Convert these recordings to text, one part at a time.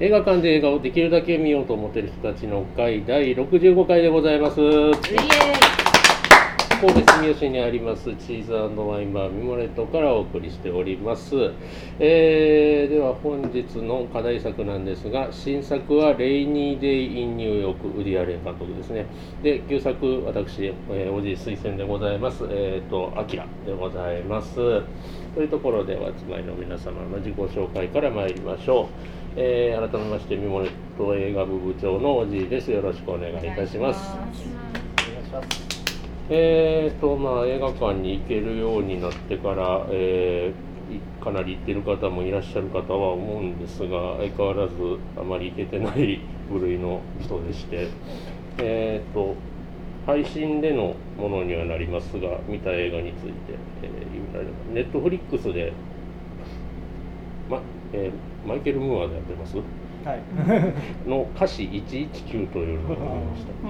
映画館で映画をできるだけ見ようと思っている人たちの会第65回でございます。神戸住吉にありますチーズワインバーミモレットからお送りしております、えーでは本日の課題作なんですが新作は「レイニー・デイ・イン・ニューヨーク」ウディアレン監督ですね。で旧作私、えーおじい推薦でございます。えっ、と「アキラ」でございます。というところでお集まりの皆様の自己紹介から参りましょう、えー改めましてミモレット映画部部長のおじいですよろしくお願いいたします。えーとまあ、映画館に行けるようになってから、えーかなり行ってる方もいらっしゃる方は思うんですが相変わらずあまり行けてない部類の人でして、えーと配信でのものにはなりますが見た映画について、えー、ネットフリックスで、まえーマイケル・ムーアでやってます？はい。の歌詞119というのがありました。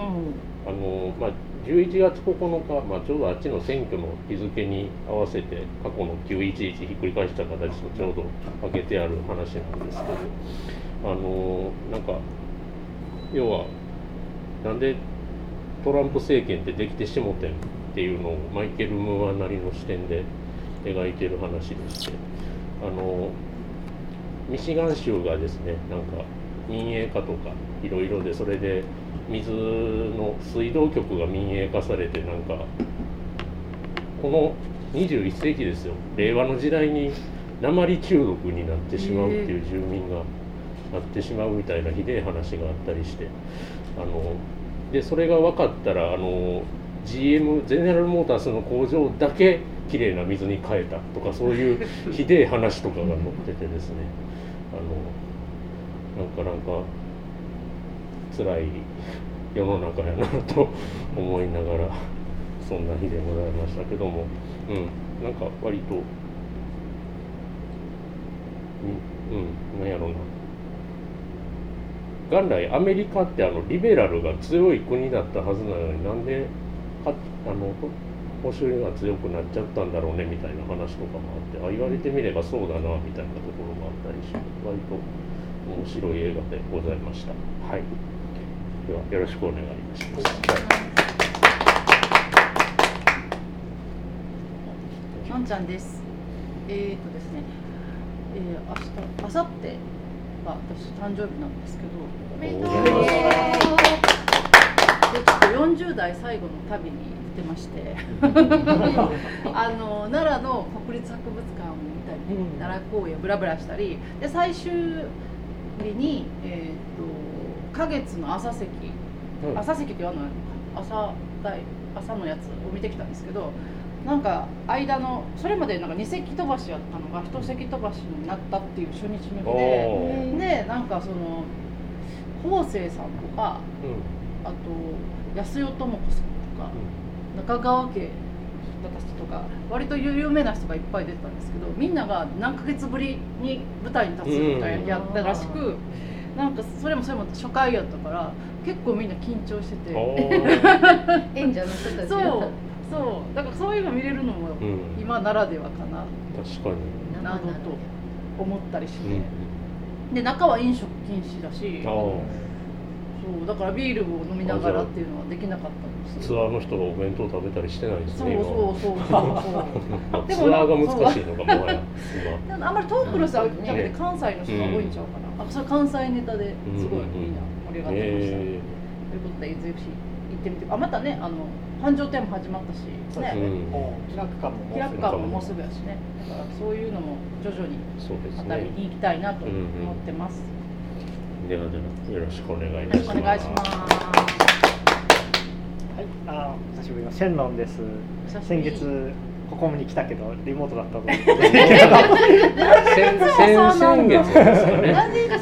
あのまあ、11月9日、まあ、ちょうどあっちの選挙の日付に合わせて過去の911ひっくり返した形とちょうど分けてある話なんですけどあのなんか要はなんでトランプ政権ってできてしもてんっていうのをマイケル・ムーアなりの視点で描いてる話でしてあのミシガン州がですねなんか民営化とかいろいろでそれで水の水道局が民営化されてなんかこの21世紀ですよ。令和の時代に鉛中毒になってしまうっていう住民がなってしまうみたいなひでえ話があったりして。あのでそれが分かったらあの GM ゼネラルモータースの工場だけきれいな水に変えたとかそういう ひでえ話とかが載っててですね。あのなんかなんか辛い世の中やなと思いながらそんな日でございましたけども。うん。なんか割とうんうんなんやろうな。元来アメリカってあのリベラルが強い国だったはずなのになんでかあの保守が強くなっちゃったんだろうねみたいな話とかもあってあ言われてみればそうだなみたいなところがあったりして割と面白い映画でございました。はい。ではよろしくお願いいたします、のんちゃんです。えーとですね、えー、明日、明後日が私誕生日なんですけど、おめでとうございますでちょっと40代最後の旅に出てまして、あの奈良の国立博物館を見たり、うん奈良公園をブラブラしたり、で最終日にえーと花月の朝席、うん。朝席ってあの朝台朝のやつを見てきたんですけどなんか間のそれまでなんか2席飛ばしやったのが1席飛ばしになったっていう初日の日で。でなんかその法政さんとかうんあと安代智子さんとか中川家の人たちとか割と有名な人がいっぱい出てたんですけどみんなが何ヶ月ぶりに舞台に立つみたいなやったらしく、なんかそれもそれも初回やったから結構みんな緊張してて。演者の人たちそうがそう。だからそういうの見れるのもうん。今ならではかな。確かに、などと思ったりして、うんで中は飲食禁止だしあそうだからビールを飲みながらっていうのはできなかったんですツアーの人がお弁当食べたりしてないんですそうそうそうそう ツアーが難しいのかもはや。あんまり遠くの人はじゃなくて関西の人が多いんちゃうかな、あそれ関西ネタですごいみんな盛り上がってました、えということでぜひ行ってみて。あまたねあの繁盛店も始まったしね気楽感ももう気すぐ楽感ももうすぐやしね。だからそういうのも徐々にー、そうですまた行きたいなと思ってます。ではではよろしくお願いいよたしますろしくお願いします。はい。あー、久しぶりのシェンロンです。先月ここに来たけどリモートだったと思って。先月ですかね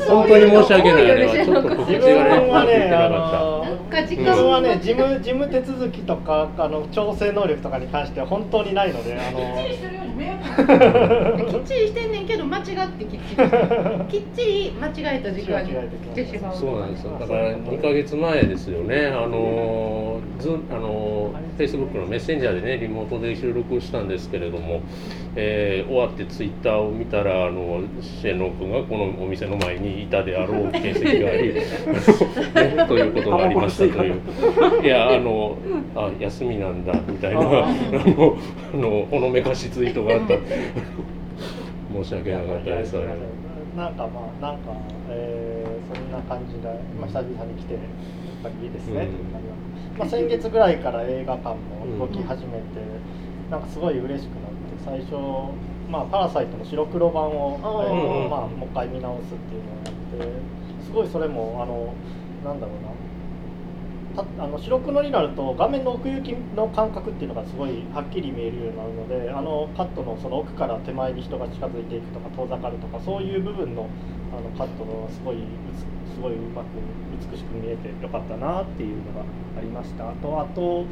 本当に申し訳ないあれはちょっと告知自分がねはね、出てなかっなんか時自間分はね、事務事務手続きとかあの調整能力とかに関しては本当にないので、あのきっちりしてんねんけど間違ってきっちりきっちり間違えた時間に来てしまう。そうなんですよ。だから2ヶ月前ですよね。あのズあのフェイスブックのメッセンジャーでねリモートで収録したんですけれども、えー終わってツイッターを見たらあのシェンロン君がこのお店の前にいたであろう形跡がありねということがありましたという。いやあのあ休みなんだみたいな。あのあのほのめかしツイートがあった 申し訳なかったです。なんかまあなんか、えーそんな感じで、まあ、久々に来てやっぱりいいですね、うん。まあ、先月ぐらいから映画館も動き始めて、なんかすごい嬉しくなって最初、まあ、パラサイトの白黒版を、まあ、もう一回見直すっていうのをやってすごいそれもあのなんだろうなたあの白黒になると画面の奥行きの感覚っていうのがすごいはっきり見えるようになるのであのカットのその奥から手前に人が近づいていくとか遠ざかるとかそういう部分のあのカットのすごいすごいうまく美しく見えてよかったなっていうのがありました。あとあと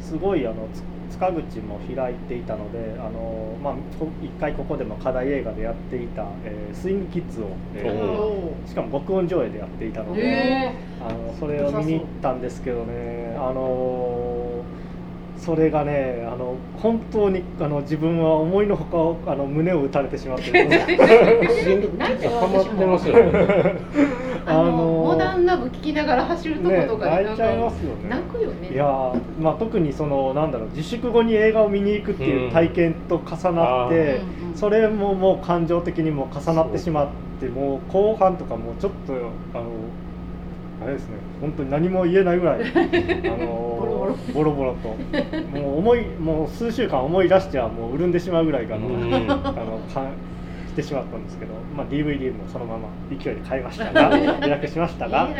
すごいあの塚口も開いていたのであの、まあ、回ここでも課題映画でやっていた「えースイングキッズを」えー。しかも録音上映でやっていたので。えあのそれを見に行ったんですけどね、あのそれがねあの本当にあの自分は思いのほかあの胸を打たれてしまって なんでハマってますよね あのモダンラブ聞きながら走るとことかね泣いちゃいますよね。泣くよね。いやーまあ、特にそのなんだろう自粛後に映画を見に行くっていう体験と重なって、それももう感情的にも重なってしまってもう後半とかもうちょっとあのあれですね本当に何も言えないぐらい あのボロボロ。ともう思いもう数週間思い出してはもう潤んでしまうぐらいがあの、うん。あのかしてしまったんですけど、まあ、DVD もそのまま勢いで買いましたが 予約しましたが。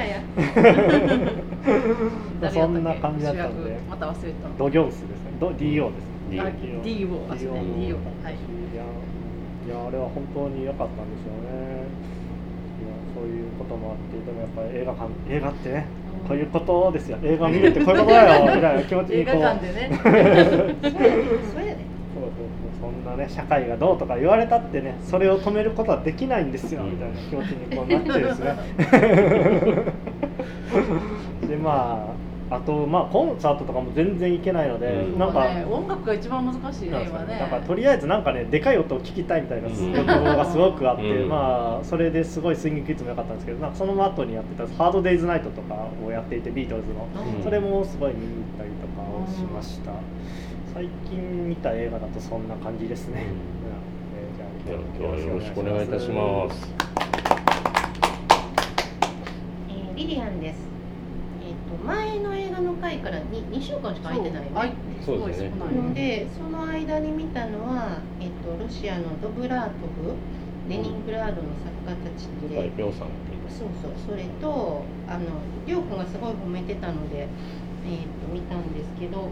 そんな感じだったんで。また忘れた。ドギョウスですね。ド DO ですね。あ DO DO あそうね DO はい。い。やあれは本当に良かったんですよね。いやそういうこともあってでもやっぱり映画館映画ってねこういうことですよ。映画を見るってこういうことだよみたいな気持ち映にこう。画館でね んなね社会がどうとか言われたってねそれを止めることはできないんですよみたいな気持ちにこうなってですね。でまああとまあコンサートとかも全然行けないので、うん。なんか、ね音楽が一番難しいね今ね。なんかとりあえずなんかねでかい音を聞きたいみたいなところがすごくあって、うん。まあそれですごいスイングキッズも良かったんですけどなんかその後にやってた「ハードデイズナイト」とかをやっていてビートルズの、うん。それもすごい見に行ったりとかをしました、最近見た映画だとそんな感じですね、うん。うん。えーじゃあでは今日はよろしくお願いいたします。えーリリアンです。えっ、と前の映画の回から 2, 2週間しか空いてないよあい。ねそうですね。のでその間に見たのは、えっとロシアのドブラートフレニングラードの作家たちで、うさん。そうそう。それとあのりょうくんがすごい褒めてたので、えー、と見たんですけど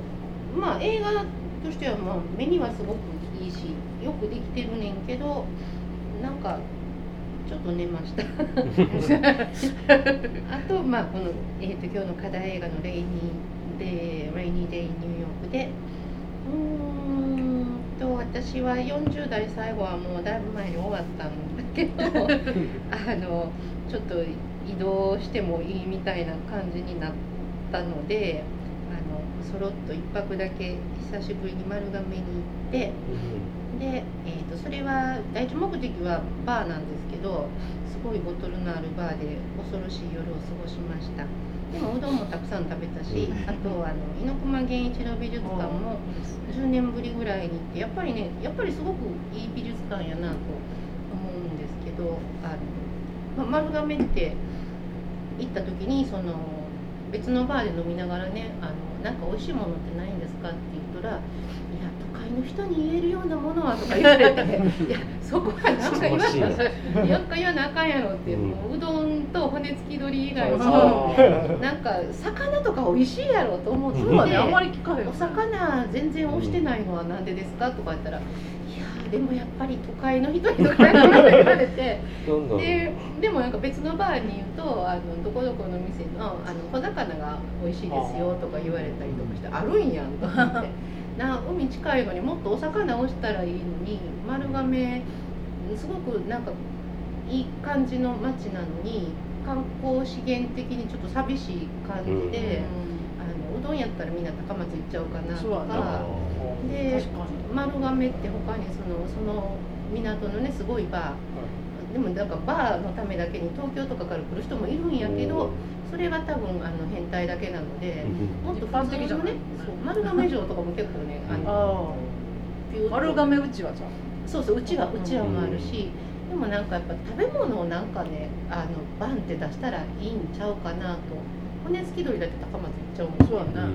まあ映画としては、まあ、目にはすごくいいしよくできてるねんけどなんかちょっと寝ました。あとまあこの、えー、と今日の課題映画のレイニーで「レイニー・デイ・ニューヨークで」うーんと私は40代最後はもうだいぶ前に終わったんだけど あのちょっと移動してもいいみたいな感じになったのでそろっと1泊だけ久しぶりに丸亀に行ってで、えー、とそれは第一目的はバーなんですけどすごいボトルのあるバーで恐ろしい夜を過ごしました。でもうどんもたくさん食べたしあとあの猪熊源一郎美術館も10年ぶりぐらいに行ってやっぱりねやっぱりすごくいい美術館やなと思うんですけどあの、ま、丸亀って行った時にその別のバーで飲みながらねあのなんか美味しいものってないんですかって言ったら「いやの人に言えるよう。なものは」とか言われて「いやそこはなんか言わななやっか言わなあかんやろ」って、うんもううどんと骨付き鳥以外あのーなんか魚とか美味しいやろと思って。そうだねあん。まり聞かへんお魚全然押してないのはなんでですかとか言ったら「いやーでもやっぱり都会の人にとか言われてどんどん。ででもなんか別のバーに言うとあのどこどこの店のあの小魚が美味しいですよとか言われたりとかしてあるんやんと思ってな海近いのにもっとお魚押したらいいのに丸亀すごくなんかいい感じの街なのに観光資源的にちょっと寂しい感じで、あのうどんやったらみんな高松行っちゃうかなとかで確かに。丸亀って他にそのその港のねすごいバーでもなんかバーのためだけに東京とかから来る人もいるんやけどそれは多分あの変態だけなのでもっと一般的じゃない？普通のねそう丸亀城とかも結構ねあの丸亀うちはじゃそうそううちわうちわもあるし、でもなんかやっぱ食べ物をなんかねあのバンって出したらいいんちゃうかなと。骨付き鳥だって高松行っちゃうもんね。そうやな。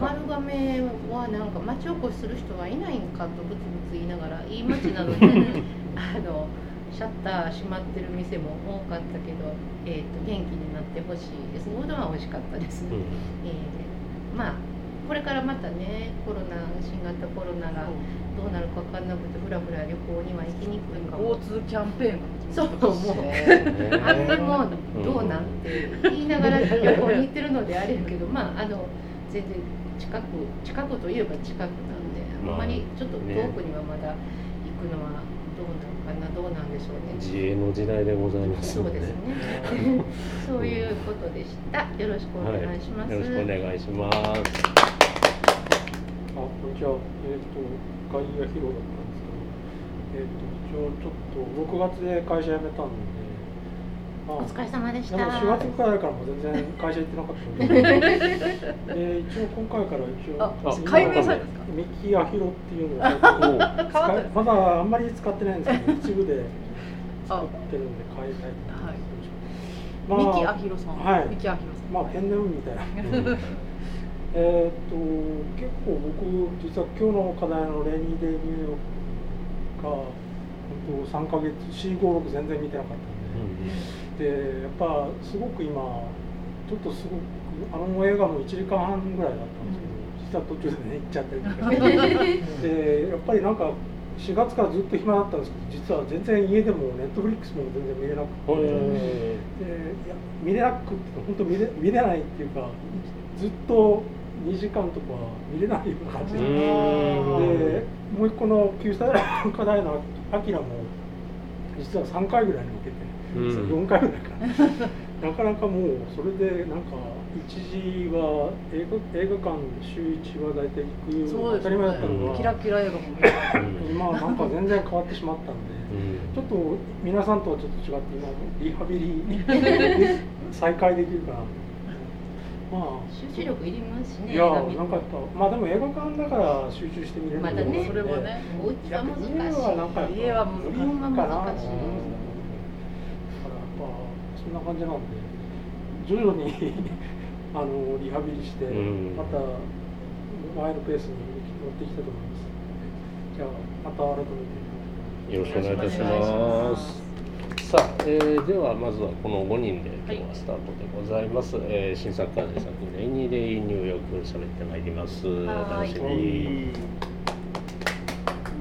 丸亀はなんか町おこしする人はいないんかとブツブツ言いながらいい町なのに あのシャッター閉まってる店も多かったけど、えー、と元気になってほしいです。ねうどんは美味しかったですね、えーまあこれからまたねコロナ新型コロナがどうなるか分かんなくてふらふら旅行には行きにくいかも。交通キャンペーンが。そう。もうあれもどうなんて言いながら旅行に行ってるのであれやけどまああの全然近く近くといえば近くなんであんまりちょっと遠くにはまだ行くのはどうなのかなどうなんでしょうね。自衛の時代でございますそうですね。そういうことでした。よろしくお願いします。よろしくお願いします。あ、こんにちは。えっ、と、外野広だったんですけど、えっ、と、一応ちょっと6月で会社辞めたんで、まお疲れ様でしでもた。4月くらいからも全然会社行ってなかったんで、で一応今回から一応解明されたんですか？ミキアヒロっていうのをまだあんまり使ってないんですけど、一部で使あってるんで変えたいと思います。はい。まあ三木アヒロさん。はい。三木アヒロさん。まあペンネームみたいな。えーっと結構僕実は今日の課題のレニーデイニューヨークが本当3ヶ月456全然見てなかったんで、でやっぱすごく今ちょっとすごくあの映画も1時間半ぐらいだったんですけど、実は途中でね行っちゃったりとかでやっぱりなんか4月からずっと暇だったんですけど実は全然家でもネットフリックスも全然見れなくて。へでいや見れなくて本当見れ見れないっていうかずっと2時間とか見れないような感じうでもう一個の救済の課題の「アキラも実は3回ぐらいに分けて、うん4回ぐらいかななかなかもうそれでなんか一時は映画映画館週1は大体行く当たり前だったのがね。キラキラ映画も今はなんか全然変わってしまったんで。ちょっと皆さんとはちょっと違って今リハビリ再開できるかなと まあ集中力いりますしね。いやなんかやっぱまあでも映画館だから集中して見れるまだねそれはねお家は難しい。家はなんか家は難しい無理かな難しいだからやっぱそんな感じなんで徐々に あのリハビリしてうんまた前のペースに乗っていきたいと思いますじゃあまた改めてよろしくお願いいたします。さあ、えーではまずはこの5人で今日はスタートでございます。えー新作家電作レイニーデイニューヨーク喋ってまいります。お楽しみに。